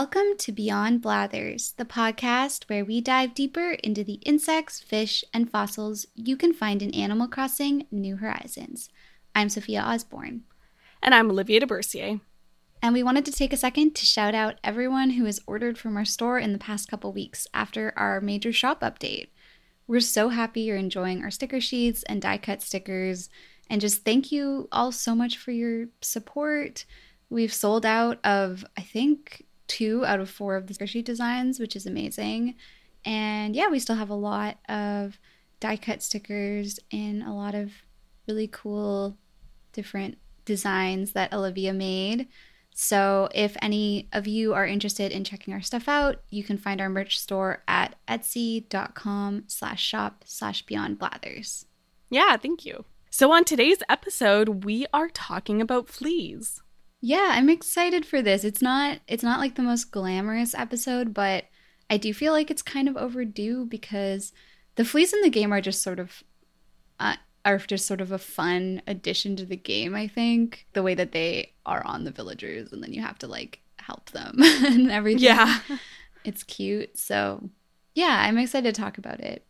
Welcome to Beyond Blathers, the podcast where we dive deeper into the insects, fish, and fossils you can find in Animal Crossing New Horizons. I'm Sophia Osborne. And I'm Olivia DeBercier. And we wanted to take a second to shout out everyone who has ordered from our store in the past couple weeks after our major shop update. We're so happy you're enjoying our sticker sheets and die cut stickers. And just thank you all so much for your support. We've sold out of, I think, two out of four of the sticker sheet designs, which is amazing. And yeah, we still have a lot of die cut stickers and a lot of really cool different designs that Olivia made. So if any of you are interested in checking our stuff out, you can find our merch store at etsy.com slash shop slash beyond blathers. Yeah, thank you. So on today's episode, we are talking about fleas. Yeah, I'm excited for this. It's not it's not like the most glamorous episode, but I do feel like it's kind of overdue because the fleas in the game are just sort of uh, are just sort of a fun addition to the game, I think. The way that they are on the villagers and then you have to like help them and everything. Yeah. It's cute. So, yeah, I'm excited to talk about it.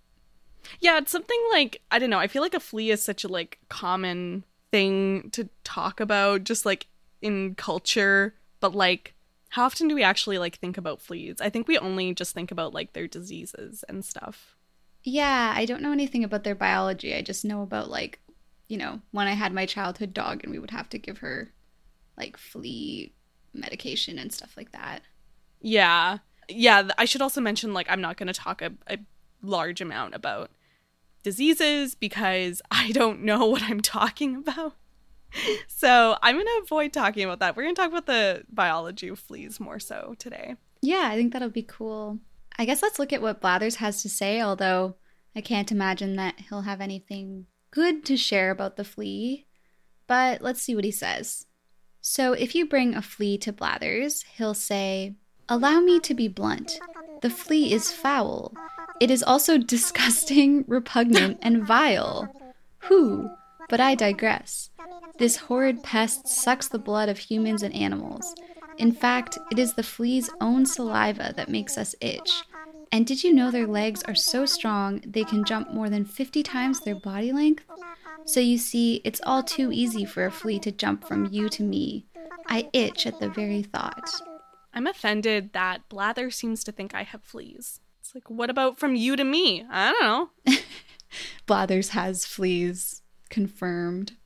Yeah, it's something like I don't know, I feel like a flea is such a like common thing to talk about just like in culture, but like how often do we actually like think about fleas? I think we only just think about like their diseases and stuff. Yeah, I don't know anything about their biology. I just know about like, you know, when I had my childhood dog and we would have to give her like flea medication and stuff like that. Yeah. Yeah, I should also mention like I'm not going to talk a, a large amount about diseases because I don't know what I'm talking about. So I'm going to avoid talking about that. We're going to talk about the biology of fleas more so today. Yeah, I think that'll be cool. I guess let's look at what Blathers has to say, although I can't imagine that he'll have anything good to share about the flea. But let's see what he says. So, if you bring a flea to Blathers, he'll say, Allow me to be blunt. The flea is foul. It is also disgusting, repugnant, and vile. Who? But I digress. This horrid pest sucks the blood of humans and animals. In fact, it is the flea's own saliva that makes us itch. And did you know their legs are so strong they can jump more than 50 times their body length? So you see, it's all too easy for a flea to jump from you to me. I itch at the very thought. I'm offended that Blather seems to think I have fleas. It's like, what about from you to me? I don't know. Blathers has fleas confirmed.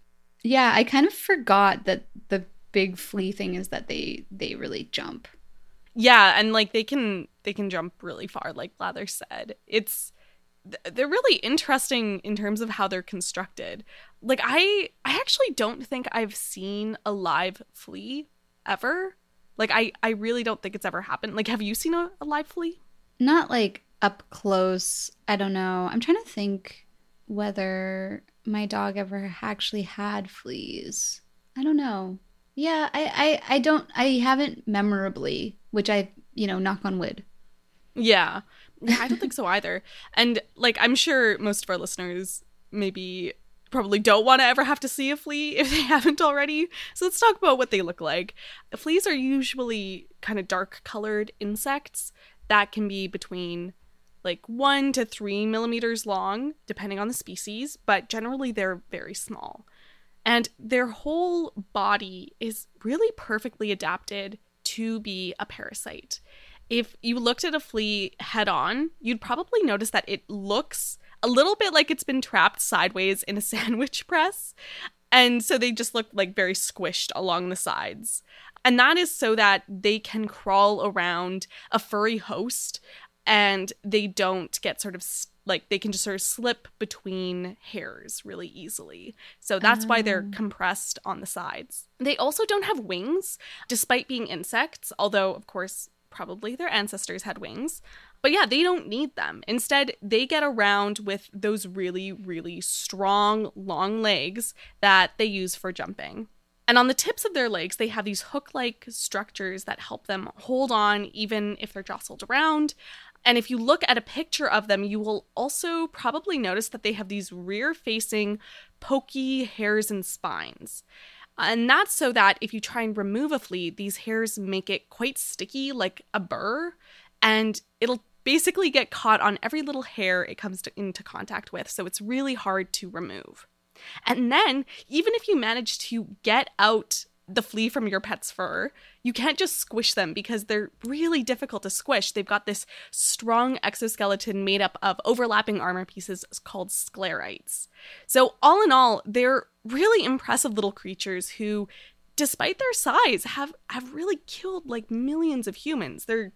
Yeah, I kind of forgot that the big flea thing is that they they really jump. Yeah, and like they can they can jump really far like Lather said. It's they're really interesting in terms of how they're constructed. Like I I actually don't think I've seen a live flea ever. Like I I really don't think it's ever happened. Like have you seen a, a live flea? Not like up close. I don't know. I'm trying to think whether my dog ever actually had fleas. I don't know. Yeah, I, I, I don't, I haven't memorably, which I, you know, knock on wood. Yeah. Yeah, I don't think so either. And like, I'm sure most of our listeners maybe probably don't want to ever have to see a flea if they haven't already. So let's talk about what they look like. Fleas are usually kind of dark colored insects that can be between like one to three millimeters long, depending on the species, but generally they're very small. And their whole body is really perfectly adapted to be a parasite. If you looked at a flea head on, you'd probably notice that it looks a little bit like it's been trapped sideways in a sandwich press. And so they just look like very squished along the sides. And that is so that they can crawl around a furry host and they don't get sort of like they can just sort of slip between hairs really easily. So that's why they're Oh. compressed on the sides. They also don't have wings, despite being insects, although, of course, probably their ancestors had wings. But yeah, they don't need them. Instead, they get around with those really, really strong, long legs that they use for jumping. And on the tips of their legs, they have these hook like structures that help them hold on even if they're jostled around. And if you look at a picture of them, you will also probably notice that they have these rear facing, pokey hairs and spines. And that's so that if you try and remove a flea, these hairs make it quite sticky, like a burr, and it'll basically get caught on every little hair it comes to, into contact with. So it's really hard to remove. And then, even if you manage to get out the flea from your pet's fur, you can't just squish them because they're really difficult to squish. They've got this strong exoskeleton made up of overlapping armor pieces called sclerites. So, all in all, they're really impressive little creatures who, despite their size, have, have really killed like millions of humans. They're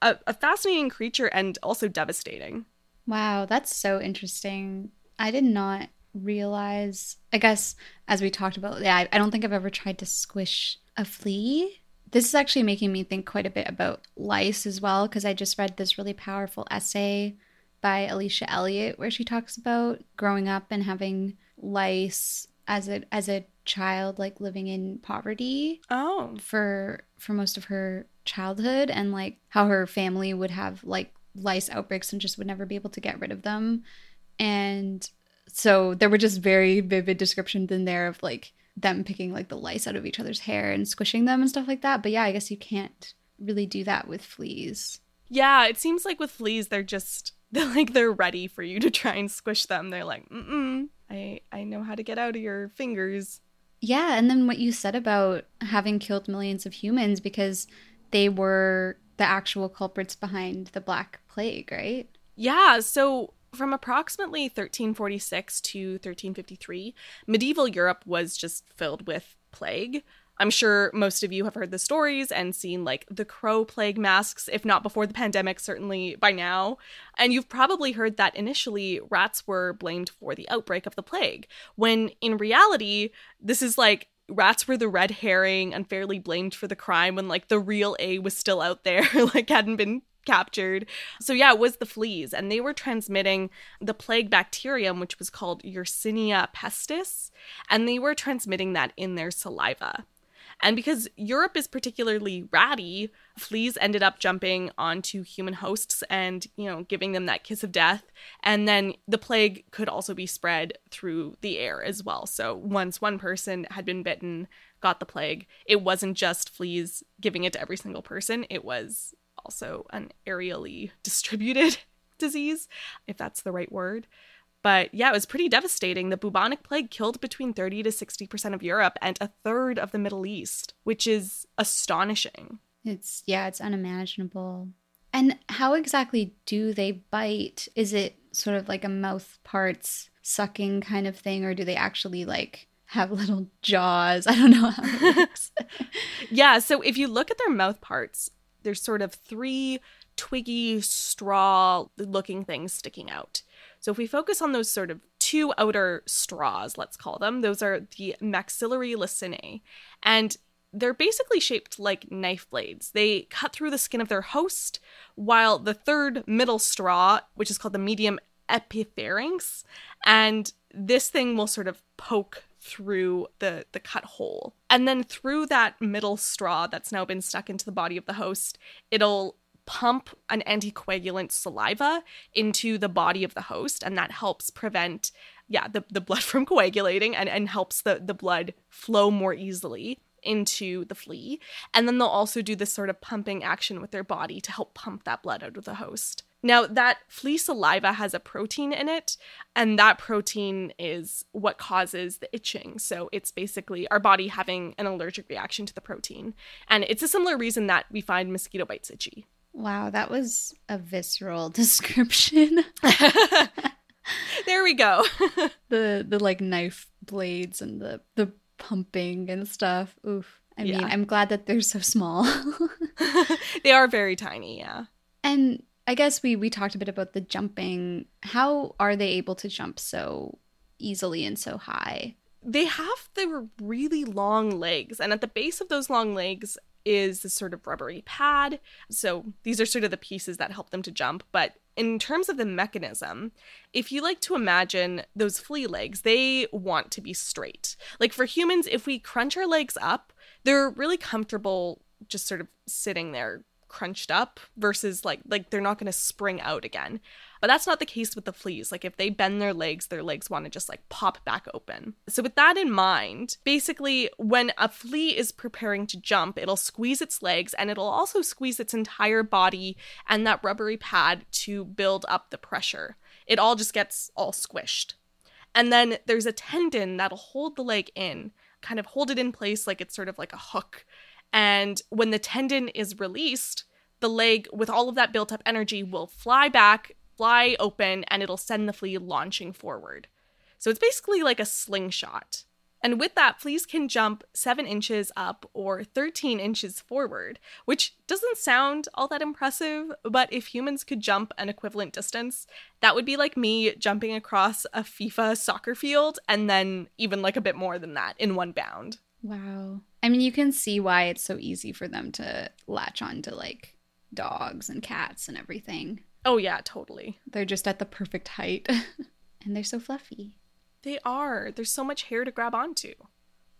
a, a fascinating creature and also devastating. Wow, that's so interesting. I did not realize, I guess, as we talked about, yeah, I, I don't think I've ever tried to squish a flea. This is actually making me think quite a bit about lice as well, because I just read this really powerful essay by Alicia Elliott where she talks about growing up and having lice as a as a child like living in poverty Oh. for for most of her childhood and like how her family would have like lice outbreaks and just would never be able to get rid of them and so there were just very vivid descriptions in there of like them picking like the lice out of each other's hair and squishing them and stuff like that but yeah i guess you can't really do that with fleas Yeah, it seems like with fleas, they're just they're like they're ready for you to try and squish them. They're like, mm I I know how to get out of your fingers. Yeah, and then what you said about having killed millions of humans because they were the actual culprits behind the Black Plague, right? Yeah, so from approximately 1346 to 1353, medieval Europe was just filled with plague. I'm sure most of you have heard the stories and seen like the crow plague masks, if not before the pandemic, certainly by now. And you've probably heard that initially rats were blamed for the outbreak of the plague, when in reality, this is like rats were the red herring unfairly blamed for the crime when like the real A was still out there, like hadn't been captured. So yeah, it was the fleas, and they were transmitting the plague bacterium, which was called Yersinia pestis, and they were transmitting that in their saliva. And because Europe is particularly ratty, fleas ended up jumping onto human hosts and, you know, giving them that kiss of death. And then the plague could also be spread through the air as well. So once one person had been bitten, got the plague, it wasn't just fleas giving it to every single person, it was also an aerially distributed disease, if that's the right word. But yeah, it was pretty devastating. The bubonic plague killed between 30 to 60% of Europe and a third of the Middle East, which is astonishing. It's yeah, it's unimaginable. And how exactly do they bite? Is it sort of like a mouth parts sucking kind of thing or do they actually like have little jaws? I don't know how it works. Yeah, so if you look at their mouth parts, there's sort of three twiggy straw looking things sticking out. So if we focus on those sort of two outer straws, let's call them, those are the maxillary laciniae. And they're basically shaped like knife blades. They cut through the skin of their host, while the third middle straw, which is called the medium epipharynx, and this thing will sort of poke through the the cut hole. And then through that middle straw that's now been stuck into the body of the host, it'll pump an anticoagulant saliva into the body of the host and that helps prevent yeah the, the blood from coagulating and, and helps the, the blood flow more easily into the flea and then they'll also do this sort of pumping action with their body to help pump that blood out of the host now that flea saliva has a protein in it and that protein is what causes the itching so it's basically our body having an allergic reaction to the protein and it's a similar reason that we find mosquito bites itchy wow, that was a visceral description. there we go. the the like knife blades and the the pumping and stuff. Oof. I mean, Yeah. I'm glad that they're so small. they are very tiny, yeah. and I guess we we talked a bit about the jumping. How are they able to jump so easily and so high? They have the really long legs, and at the base of those long legs is this sort of rubbery pad. So these are sort of the pieces that help them to jump. But in terms of the mechanism, if you like to imagine those flea legs, they want to be straight. Like for humans, if we crunch our legs up, they're really comfortable just sort of sitting there crunched up versus like like they're not going to spring out again. But that's not the case with the fleas. Like if they bend their legs, their legs want to just like pop back open. So with that in mind, basically when a flea is preparing to jump, it'll squeeze its legs and it'll also squeeze its entire body and that rubbery pad to build up the pressure. It all just gets all squished. And then there's a tendon that'll hold the leg in, kind of hold it in place like it's sort of like a hook. And when the tendon is released, the leg, with all of that built up energy, will fly back, fly open, and it'll send the flea launching forward. So it's basically like a slingshot. And with that, fleas can jump 7 inches up or 13 inches forward, which doesn't sound all that impressive, but if humans could jump an equivalent distance, that would be like me jumping across a FIFA soccer field and then even like a bit more than that in one bound. Wow. I mean, you can see why it's so easy for them to latch on to like dogs and cats and everything. Oh, yeah, totally. They're just at the perfect height and they're so fluffy. They are. There's so much hair to grab onto.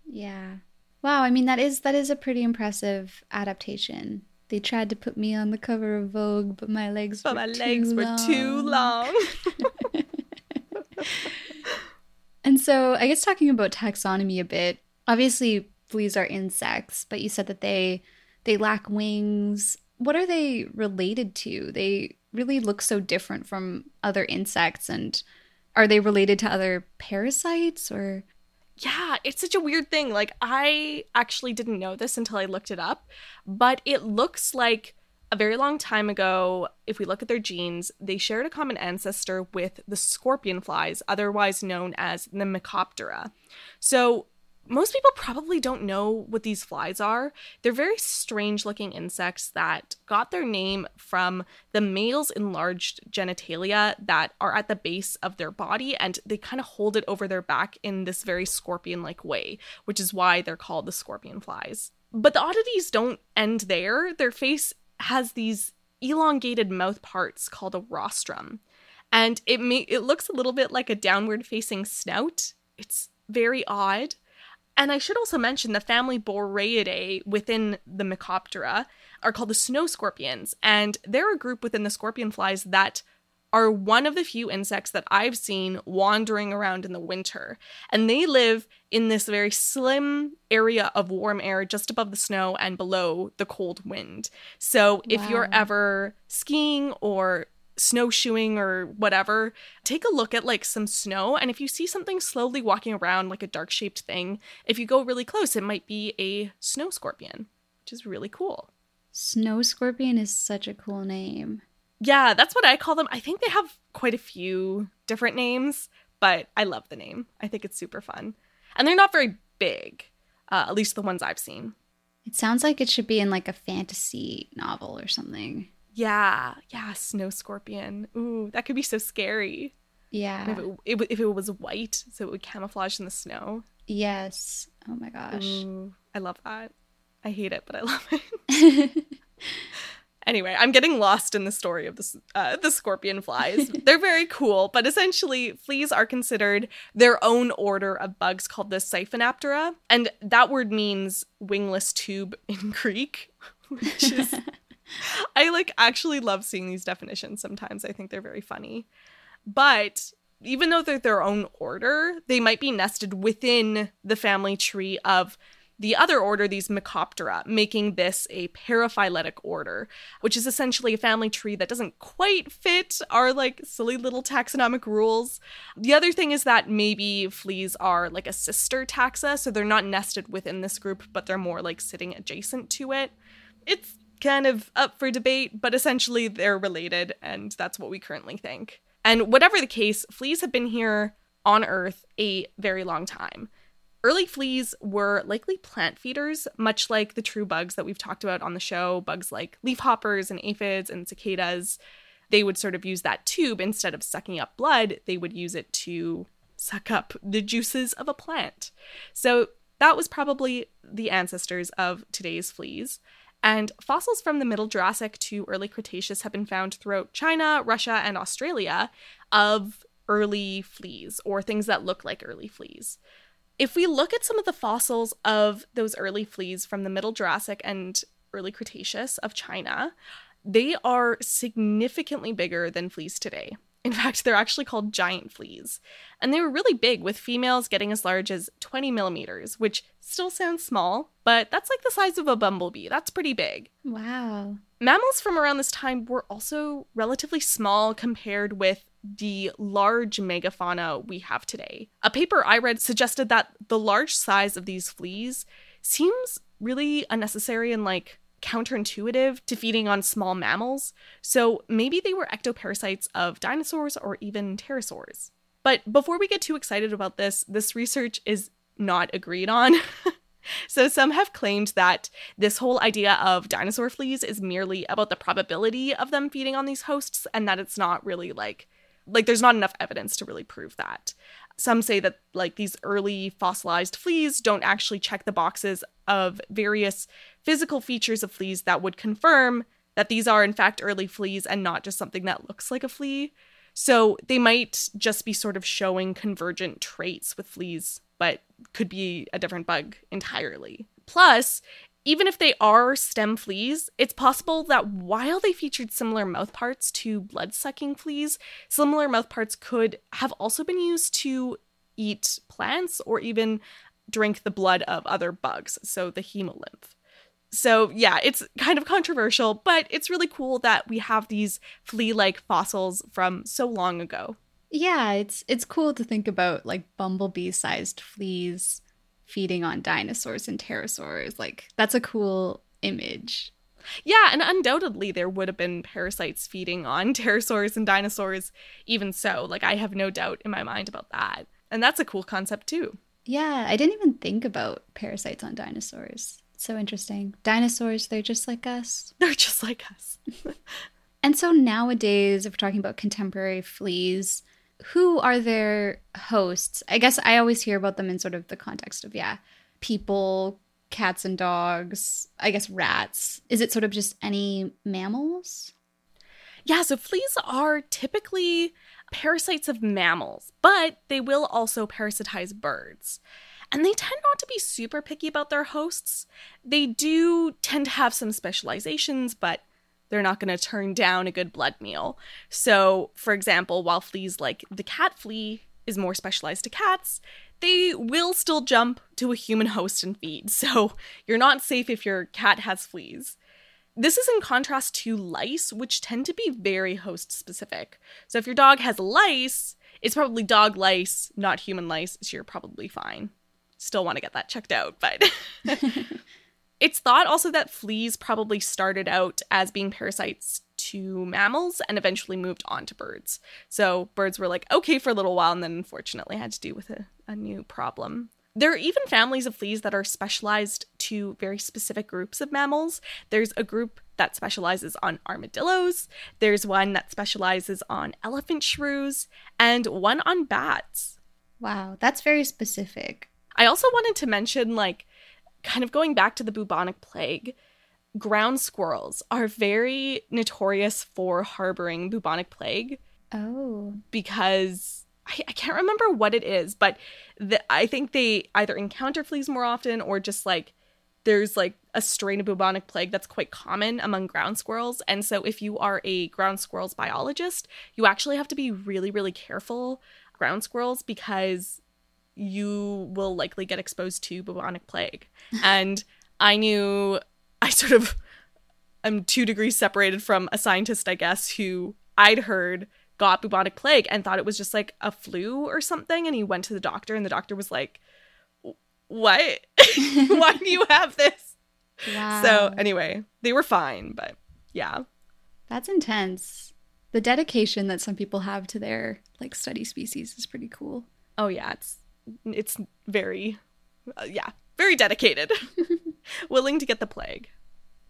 Yeah. Wow, I mean that is that is a pretty impressive adaptation. They tried to put me on the cover of Vogue, but my legs but were my too legs long. were too long. and so, I guess talking about taxonomy a bit. Obviously, fleas are insects, but you said that they they lack wings. What are they related to? They really look so different from other insects and are they related to other parasites or yeah, it's such a weird thing. Like, I actually didn't know this until I looked it up, but it looks like a very long time ago, if we look at their genes, they shared a common ancestor with the scorpion flies, otherwise known as the Mecoptera. So, most people probably don't know what these flies are. They're very strange looking insects that got their name from the male's enlarged genitalia that are at the base of their body and they kind of hold it over their back in this very scorpion like way, which is why they're called the scorpion flies. But the oddities don't end there. Their face has these elongated mouth parts called a rostrum. And it may it looks a little bit like a downward facing snout. It's very odd. And I should also mention the family Boreidae within the Mecoptera are called the snow scorpions, and they're a group within the scorpion flies that are one of the few insects that I've seen wandering around in the winter. And they live in this very slim area of warm air just above the snow and below the cold wind. So if you're ever skiing or snowshoeing or whatever, take a look at like some snow. And if you see something slowly walking around, like a dark shaped thing, if you go really close, it might be a snow scorpion, which is really cool. Snow scorpion is such a cool name. Yeah, that's what I call them. I think they have quite a few different names, but I love the name. I think it's super fun. And they're not very big, uh, at least the ones I've seen. It sounds like it should be in like a fantasy novel or something. Yeah, yeah, snow scorpion. Ooh, that could be so scary. Yeah. If it, it, if it was white, so it would camouflage in the snow. Yes. Oh my gosh. Ooh, I love that. I hate it, but I love it. Anyway, I'm getting lost in the story of this, uh, the scorpion flies. They're very cool, but essentially, fleas are considered their own order of bugs called the Siphonaptera, and that word means wingless tube in Greek, which is. I like actually love seeing these definitions sometimes. I think they're very funny. But even though they're their own order, they might be nested within the family tree of the other order, these Mecoptera, making this a paraphyletic order, which is essentially a family tree that doesn't quite fit our like silly little taxonomic rules. The other thing is that maybe fleas are like a sister taxa, so they're not nested within this group, but they're more like sitting adjacent to it. It's kind of up for debate, but essentially they're related, and that's what we currently think. And whatever the case, fleas have been here on Earth a very long time. Early fleas were likely plant feeders, much like the true bugs that we've talked about on the show, bugs like leafhoppers and aphids and cicadas. They would sort of use that tube instead of sucking up blood, they would use it to suck up the juices of a plant. So that was probably the ancestors of today's fleas. And fossils from the Middle Jurassic to early Cretaceous have been found throughout China, Russia, and Australia of early fleas or things that look like early fleas. If we look at some of the fossils of those early fleas from the Middle Jurassic and early Cretaceous of China, they are significantly bigger than fleas today. In fact, they're actually called giant fleas. And they were really big, with females getting as large as 20 millimeters, which still sounds small, but that's like the size of a bumblebee. That's pretty big. Wow. Mammals from around this time were also relatively small compared with the large megafauna we have today. A paper I read suggested that the large size of these fleas seems really unnecessary and like counterintuitive to feeding on small mammals, so maybe they were ectoparasites of dinosaurs or even pterosaurs. But before we get too excited about this, this research is not agreed on. so some have claimed that this whole idea of dinosaur fleas is merely about the probability of them feeding on these hosts and that it's not really like like there's not enough evidence to really prove that. Some say that like these early fossilized fleas don't actually check the boxes of various physical features of fleas that would confirm that these are in fact early fleas and not just something that looks like a flea. So they might just be sort of showing convergent traits with fleas, but could be a different bug entirely. Plus, even if they are stem fleas, it's possible that while they featured similar mouthparts to blood sucking fleas, similar mouthparts could have also been used to eat plants or even drink the blood of other bugs, so the hemolymph. So, yeah, it's kind of controversial, but it's really cool that we have these flea-like fossils from so long ago. Yeah, it's it's cool to think about like bumblebee-sized fleas feeding on dinosaurs and pterosaurs. Like that's a cool image. Yeah, and undoubtedly there would have been parasites feeding on pterosaurs and dinosaurs even so. Like I have no doubt in my mind about that. And that's a cool concept too. Yeah, I didn't even think about parasites on dinosaurs. so interesting. Dinosaurs, they're just like us. They're just like us. and so nowadays, if we're talking about contemporary fleas, who are their hosts? I guess I always hear about them in sort of the context of, yeah, people, cats and dogs, I guess rats. Is it sort of just any mammals? Yeah, so fleas are typically parasites of mammals, but they will also parasitize birds. And they tend not to be super picky about their hosts. They do tend to have some specializations, but they're not going to turn down a good blood meal. So, for example, while fleas like the cat flea is more specialized to cats, they will still jump to a human host and feed. So, you're not safe if your cat has fleas. This is in contrast to lice, which tend to be very host specific. So, if your dog has lice, it's probably dog lice, not human lice, so you're probably fine. Still want to get that checked out, but It's thought also that fleas probably started out as being parasites to mammals and eventually moved on to birds. So birds were like, okay for a little while, and then unfortunately had to deal with a, a new problem. There are even families of fleas that are specialized to very specific groups of mammals. There's a group that specializes on armadillos, there's one that specializes on elephant shrews, and one on bats. Wow, that's very specific. I also wanted to mention like kind of going back to the bubonic plague, ground squirrels are very notorious for harboring bubonic plague. Oh. Because I, I can't remember what it is, but the, I think they either encounter fleas more often or just like there's like a strain of bubonic plague that's quite common among ground squirrels. And so if you are a ground squirrels biologist, you actually have to be really, really careful ground squirrels because you will likely get exposed to bubonic plague. and I knew I sort of am two degrees separated from a scientist, I guess, who I'd heard got bubonic plague and thought it was just like a flu or something. And he went to the doctor, and the doctor was like, What? Why do you have this? Wow. So, anyway, they were fine, but yeah. That's intense. The dedication that some people have to their like study species is pretty cool. Oh yeah, it's it's very uh, yeah very dedicated willing to get the plague.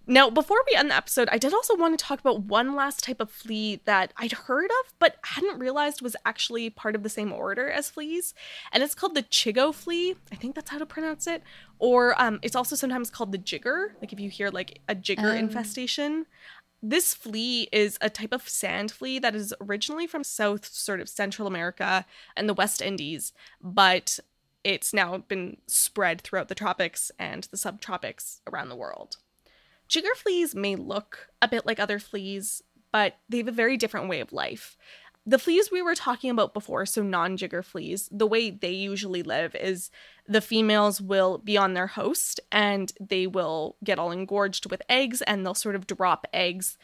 Now before we end the episode i did also want to talk about one last type of flea that i'd heard of but hadn't realized was actually part of the same order as fleas and it's called the chigoe flea. I think that's how to pronounce it. Or um, it's also sometimes called the jigger like if you hear like a jigger um. infestation this flea is a type of sand flea that is originally from South, sort of Central America and the West Indies, but it's now been spread throughout the tropics and the subtropics around the world. Jigger fleas may look a bit like other fleas, but they have a very different way of life. The fleas we were talking about before, so non jigger fleas, the way they usually live is the females will be on their host and they will get all engorged with eggs and they'll sort of drop eggs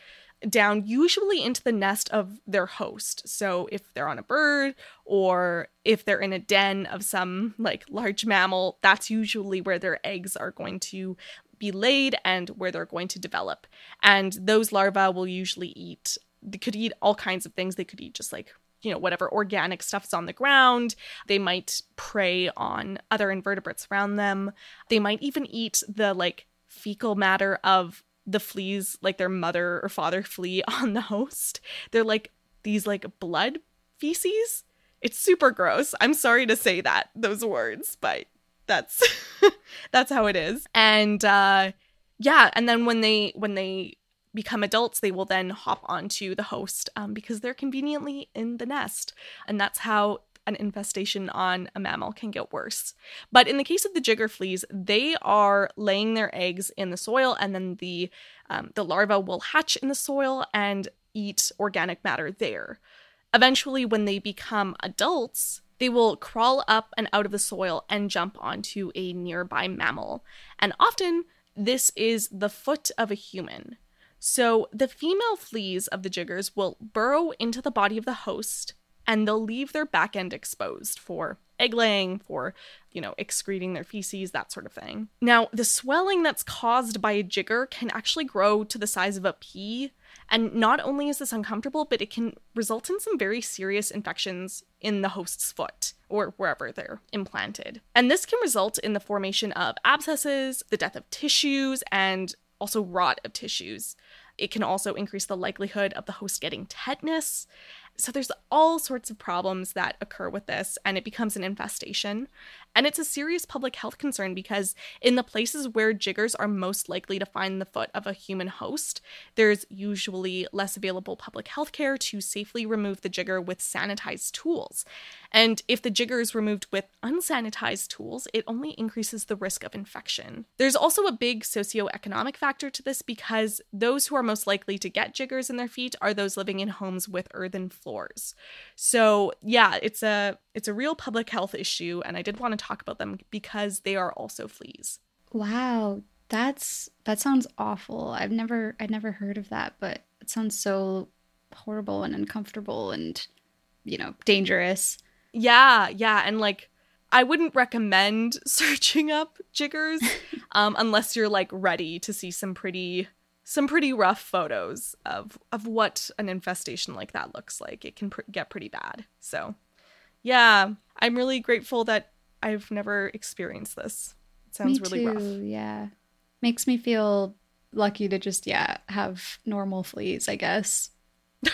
down, usually into the nest of their host. So if they're on a bird or if they're in a den of some like large mammal, that's usually where their eggs are going to be laid and where they're going to develop. And those larvae will usually eat they could eat all kinds of things. They could eat just like you know whatever organic stuff's on the ground. They might prey on other invertebrates around them. They might even eat the like fecal matter of the fleas like their mother or father flea on the host. They're like these like blood feces. It's super gross. I'm sorry to say that those words but that's that's how it is. And uh yeah and then when they when they become adults, they will then hop onto the host um, because they're conveniently in the nest. And that's how an infestation on a mammal can get worse. But in the case of the jigger fleas, they are laying their eggs in the soil, and then the um, the larva will hatch in the soil and eat organic matter there. Eventually, when they become adults, they will crawl up and out of the soil and jump onto a nearby mammal. And often, this is the foot of a human. So the female fleas of the jiggers will burrow into the body of the host and they'll leave their back end exposed for egg laying, for, you know, excreting their feces, that sort of thing. Now, the swelling that's caused by a jigger can actually grow to the size of a pea. And not only is this uncomfortable, but it can result in some very serious infections in the host's foot or wherever they're implanted. And this can result in the formation of abscesses, the death of tissues, and also rot of tissues. It can also increase the likelihood of the host getting tetanus. So there's all sorts of problems that occur with this, and it becomes an infestation. And it's a serious public health concern because in the places where jiggers are most likely to find the foot of a human host, there's usually less available public health care to safely remove the jigger with sanitized tools. And if the jigger is removed with unsanitized tools, it only increases the risk of infection. There's also a big socioeconomic factor to this because those who are most likely to get jiggers in their feet are those living in homes with earthen floors. So, yeah, it's a it's a real public health issue and I did want to talk about them because they are also fleas. Wow, that's that sounds awful. I've never I've never heard of that, but it sounds so horrible and uncomfortable and you know, dangerous. Yeah, yeah, and like I wouldn't recommend searching up jiggers um, unless you're like ready to see some pretty some pretty rough photos of of what an infestation like that looks like. It can pr- get pretty bad. So, yeah, I'm really grateful that I've never experienced this. It sounds me really too, rough. Yeah. Makes me feel lucky to just yeah, have normal fleas, I guess.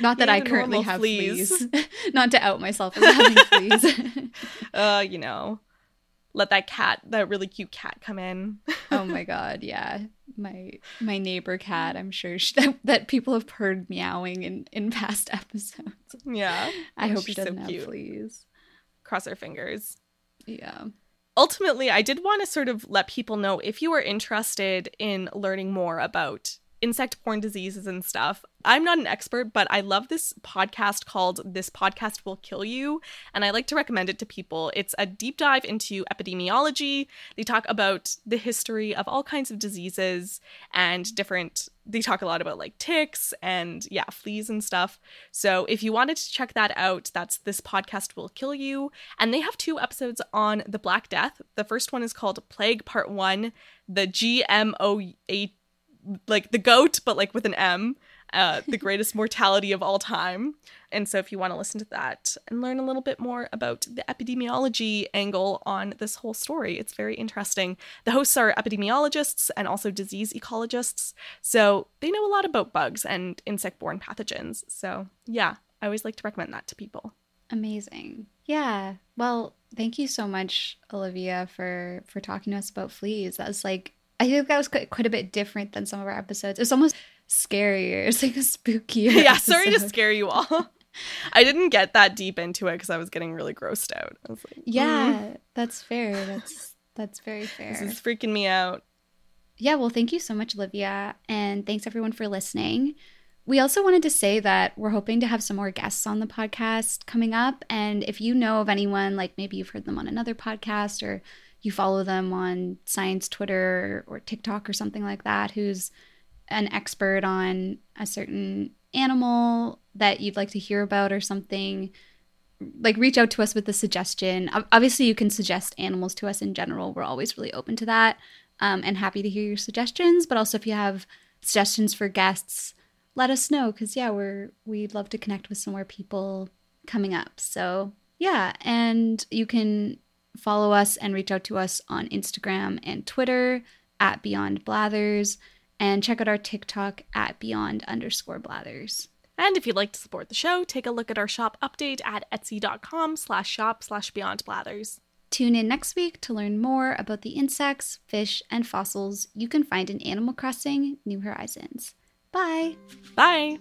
Not that I currently have fleas. fleas. Not to out myself as having fleas. uh, you know, let that cat, that really cute cat, come in. oh my god, yeah. My my neighbor cat, I'm sure she, that, that people have heard meowing in in past episodes. yeah, I Oh, hope she she's so doesn't have fleas. cross our fingers. Yeah. ultimately, I did want to sort of let people know if you are interested in learning more about insect borne diseases and stuff. I'm not an expert, but I love this podcast called This Podcast Will Kill You, and I like to recommend it to people. It's a deep dive into epidemiology. They talk about the history of all kinds of diseases and different they talk a lot about like ticks and yeah, fleas and stuff. So if you wanted to check that out, that's This Podcast Will Kill You. And they have two episodes on the Black Death. The first one is called Plague Part 1, the GMOAT like the goat, but like with an M, uh, the greatest mortality of all time. And so, if you want to listen to that and learn a little bit more about the epidemiology angle on this whole story, it's very interesting. The hosts are epidemiologists and also disease ecologists, so they know a lot about bugs and insect borne pathogens. So, yeah, I always like to recommend that to people. Amazing. Yeah. Well, thank you so much, Olivia, for for talking to us about fleas. That was like I think that was quite, quite a bit different than some of our episodes. It's almost scarier. It's like a spookier. yeah, sorry to scare you all. I didn't get that deep into it because I was getting really grossed out. I was like, Yeah, that's fair. That's that's very "Mm, fair. this is freaking me out. Yeah, well, thank you so much, Olivia. And thanks everyone for listening. We also wanted to say that we're hoping to have some more guests on the podcast coming up. And if you know of anyone, like maybe you've heard them on another podcast or you follow them on science Twitter or TikTok or something like that, who's an expert on a certain animal that you'd like to hear about or something, like reach out to us with a suggestion. Obviously, you can suggest animals to us in general. We're always really open to that um, and happy to hear your suggestions. But also, if you have suggestions for guests, let us know because yeah, we're we'd love to connect with some more people coming up. So yeah, and you can follow us and reach out to us on Instagram and Twitter at Beyond Blathers and check out our TikTok at Beyond underscore Blathers. And if you'd like to support the show, take a look at our shop update at etsy.com slash shop slash beyond blathers. Tune in next week to learn more about the insects, fish, and fossils you can find in Animal Crossing New Horizons. Bye! Bye!